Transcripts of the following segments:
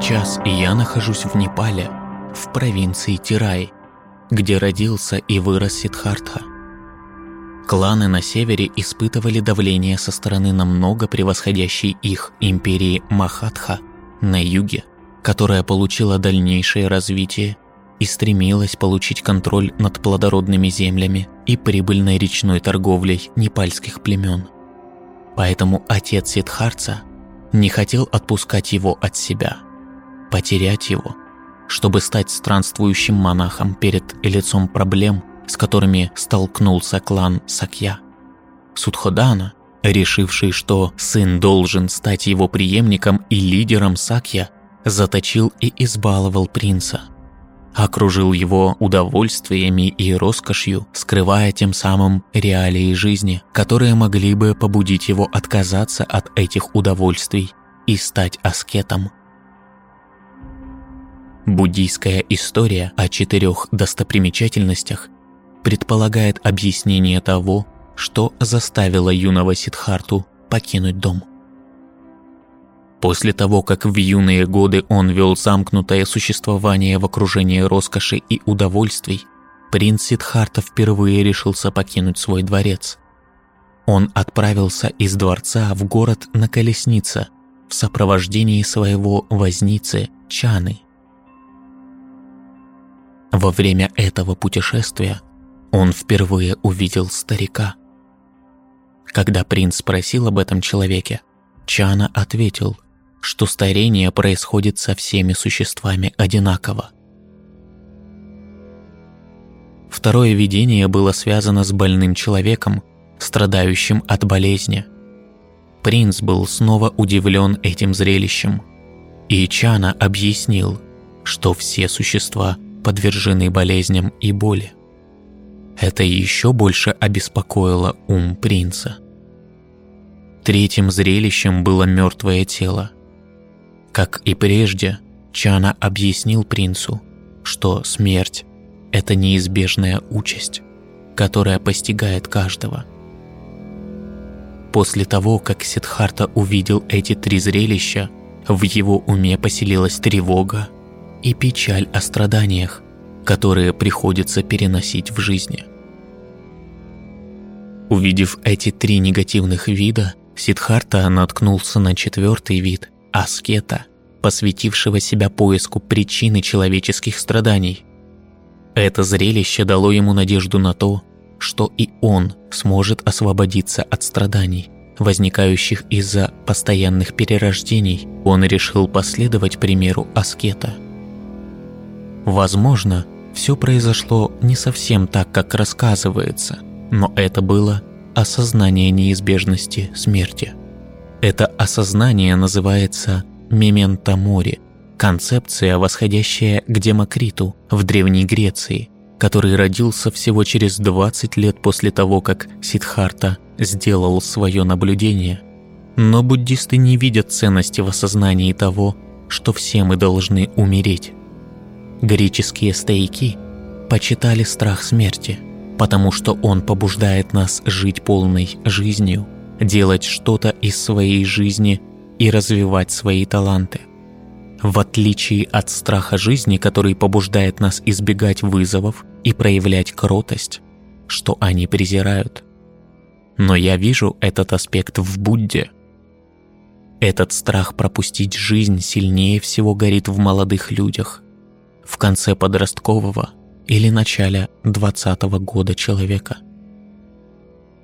Сейчас я нахожусь в Непале, в провинции Тирай, где родился и вырос Сидхартха. Кланы на севере испытывали давление со стороны намного превосходящей их империи Махатха на юге, которая получила дальнейшее развитие и стремилась получить контроль над плодородными землями и прибыльной речной торговлей непальских племен. Поэтому отец Сидхарца не хотел отпускать его от себя, потерять его, чтобы стать странствующим монахом перед лицом проблем, с которыми столкнулся клан Сакья. Судходана, решивший, что сын должен стать его преемником и лидером Сакья, заточил и избаловал принца. Окружил его удовольствиями и роскошью, скрывая тем самым реалии жизни, которые могли бы побудить его отказаться от этих удовольствий и стать аскетом. Буддийская история о четырех достопримечательностях предполагает объяснение того, что заставило юного Сидхарту покинуть дом. После того, как в юные годы он вел замкнутое существование в окружении роскоши и удовольствий, принц Сидхарта впервые решился покинуть свой дворец. Он отправился из дворца в город на колеснице в сопровождении своего возницы Чаны. Во время этого путешествия он впервые увидел старика. Когда принц спросил об этом человеке, Чана ответил – что старение происходит со всеми существами одинаково. Второе видение было связано с больным человеком, страдающим от болезни. Принц был снова удивлен этим зрелищем, и Чана объяснил, что все существа подвержены болезням и боли. Это еще больше обеспокоило ум принца. Третьим зрелищем было мертвое тело – как и прежде, Чана объяснил принцу, что смерть – это неизбежная участь, которая постигает каждого. После того, как Сидхарта увидел эти три зрелища, в его уме поселилась тревога и печаль о страданиях, которые приходится переносить в жизни. Увидев эти три негативных вида, Сидхарта наткнулся на четвертый вид – аскета, посвятившего себя поиску причины человеческих страданий. Это зрелище дало ему надежду на то, что и он сможет освободиться от страданий, возникающих из-за постоянных перерождений. Он решил последовать примеру аскета. Возможно, все произошло не совсем так, как рассказывается, но это было осознание неизбежности смерти. Это осознание называется «мементо мори», концепция, восходящая к Демокриту в Древней Греции, который родился всего через 20 лет после того, как Сидхарта сделал свое наблюдение. Но буддисты не видят ценности в осознании того, что все мы должны умереть. Греческие стоики почитали страх смерти, потому что он побуждает нас жить полной жизнью – делать что-то из своей жизни и развивать свои таланты. В отличие от страха жизни, который побуждает нас избегать вызовов и проявлять кротость, что они презирают. Но я вижу этот аспект в Будде. Этот страх пропустить жизнь сильнее всего горит в молодых людях, в конце подросткового или начале 20 года человека –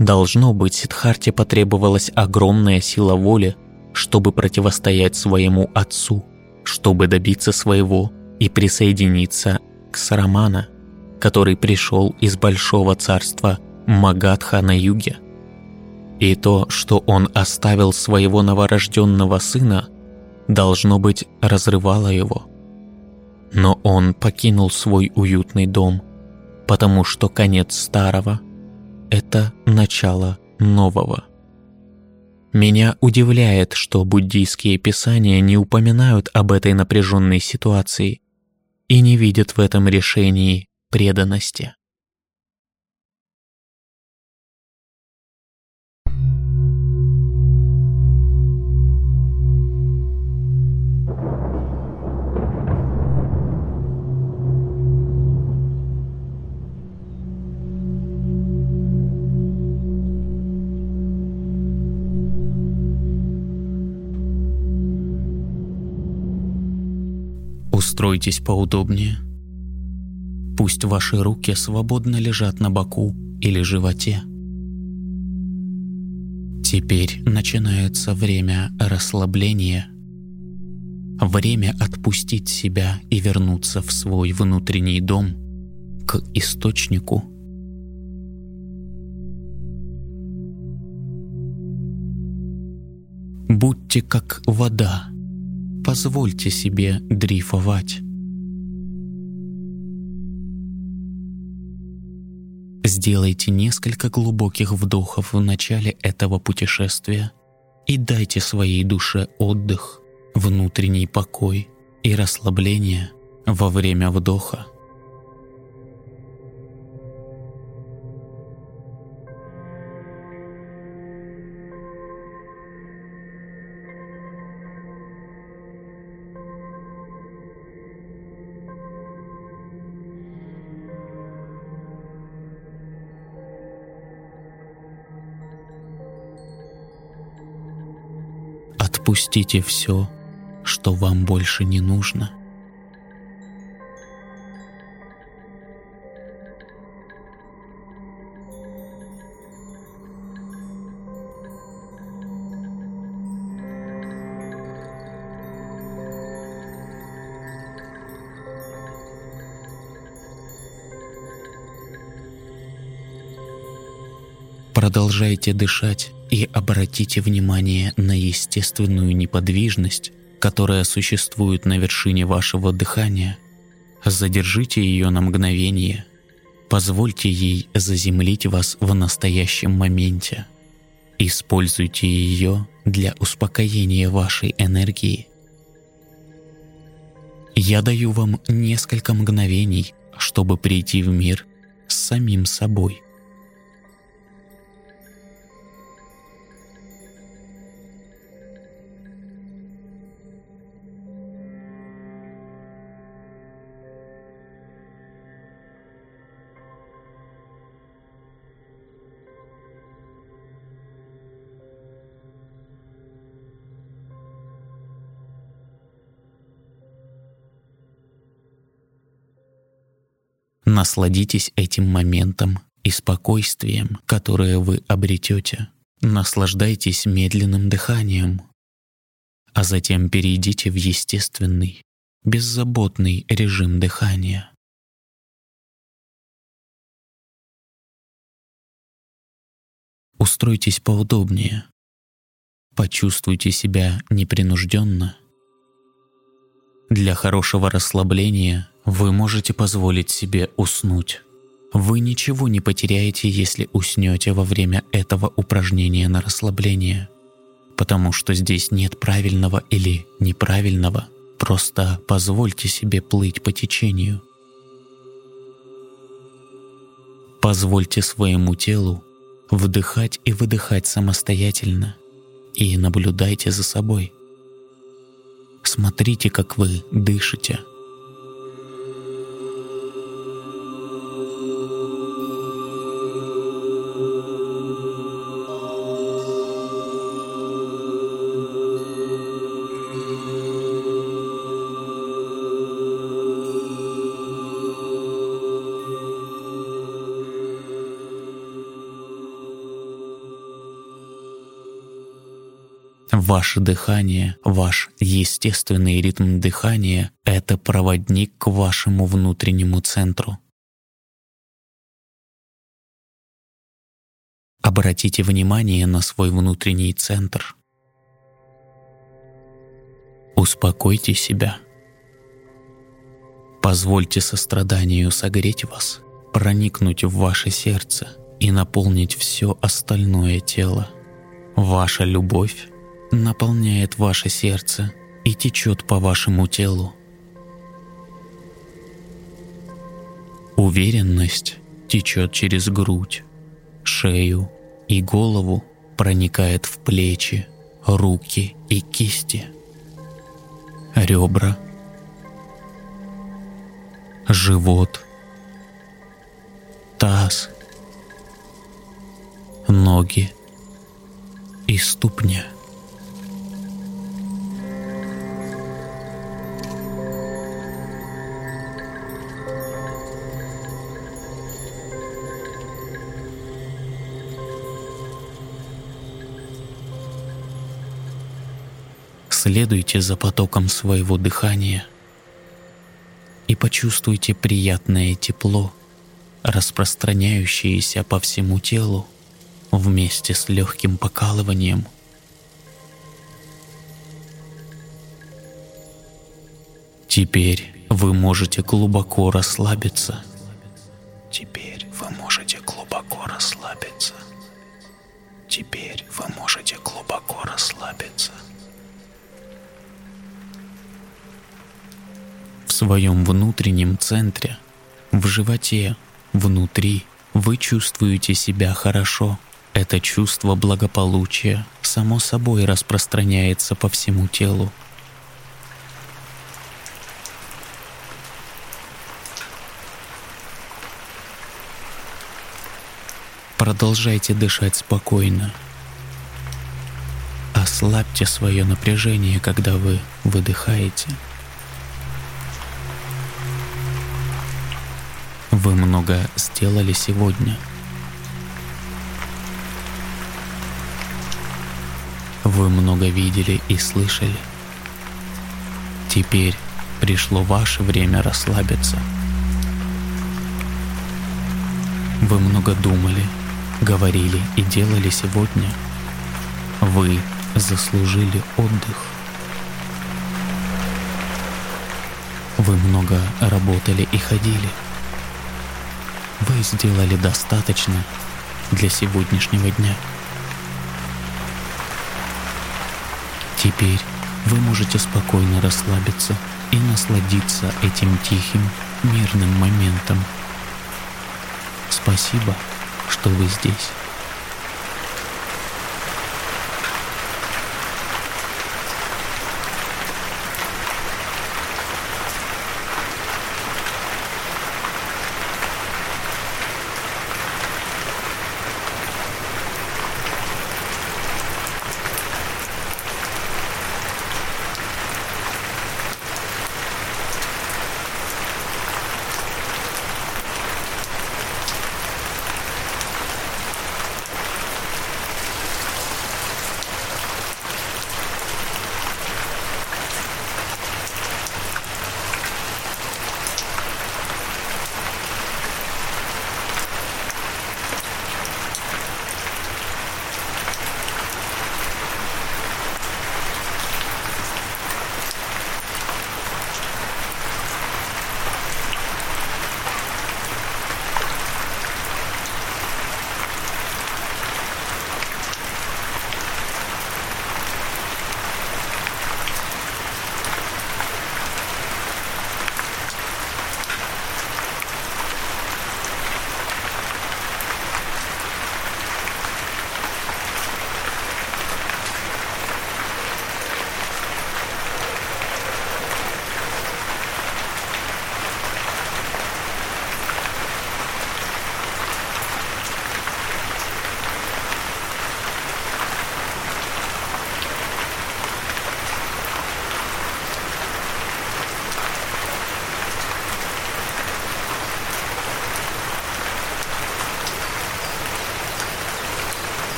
Должно быть, Сидхарте потребовалась огромная сила воли, чтобы противостоять своему отцу, чтобы добиться своего и присоединиться к Сарамана, который пришел из большого царства Магадха на юге. И то, что он оставил своего новорожденного сына, должно быть, разрывало его. Но он покинул свой уютный дом, потому что конец старого – это начало нового. Меня удивляет, что буддийские писания не упоминают об этой напряженной ситуации и не видят в этом решении преданности. Устройтесь поудобнее. Пусть ваши руки свободно лежат на боку или животе. Теперь начинается время расслабления. Время отпустить себя и вернуться в свой внутренний дом, к источнику. Будьте как вода, позвольте себе дрейфовать. Сделайте несколько глубоких вдохов в начале этого путешествия и дайте своей душе отдых, внутренний покой и расслабление во время вдоха. Отпустите все, что вам больше не нужно. Продолжайте дышать и обратите внимание на естественную неподвижность, которая существует на вершине вашего дыхания. Задержите ее на мгновение. Позвольте ей заземлить вас в настоящем моменте. Используйте ее для успокоения вашей энергии. Я даю вам несколько мгновений, чтобы прийти в мир с самим собой – Насладитесь этим моментом и спокойствием, которое вы обретете. Наслаждайтесь медленным дыханием, а затем перейдите в естественный, беззаботный режим дыхания. Устройтесь поудобнее. Почувствуйте себя непринужденно. Для хорошего расслабления вы можете позволить себе уснуть. Вы ничего не потеряете, если уснете во время этого упражнения на расслабление, потому что здесь нет правильного или неправильного. Просто позвольте себе плыть по течению. Позвольте своему телу вдыхать и выдыхать самостоятельно и наблюдайте за собой. Смотрите, как вы дышите – Ваше дыхание, ваш естественный ритм дыхания — это проводник к вашему внутреннему центру. Обратите внимание на свой внутренний центр. Успокойте себя. Позвольте состраданию согреть вас, проникнуть в ваше сердце и наполнить все остальное тело. Ваша любовь наполняет ваше сердце и течет по вашему телу. Уверенность течет через грудь, шею и голову, проникает в плечи, руки и кисти, ребра, живот, таз, ноги. И ступня. Следуйте за потоком своего дыхания и почувствуйте приятное тепло, распространяющееся по всему телу вместе с легким покалыванием. Теперь вы можете глубоко расслабиться. Теперь вы можете глубоко расслабиться. Теперь вы можете глубоко расслабиться. Своем внутреннем центре, в животе, внутри, вы чувствуете себя хорошо. Это чувство благополучия само собой распространяется по всему телу. Продолжайте дышать спокойно. Ослабьте свое напряжение, когда вы выдыхаете. Вы много сделали сегодня. Вы много видели и слышали. Теперь пришло ваше время расслабиться. Вы много думали, говорили и делали сегодня, вы заслужили отдых. Вы много работали и ходили. Вы сделали достаточно для сегодняшнего дня. Теперь вы можете спокойно расслабиться и насладиться этим тихим, мирным моментом. Спасибо что вы здесь.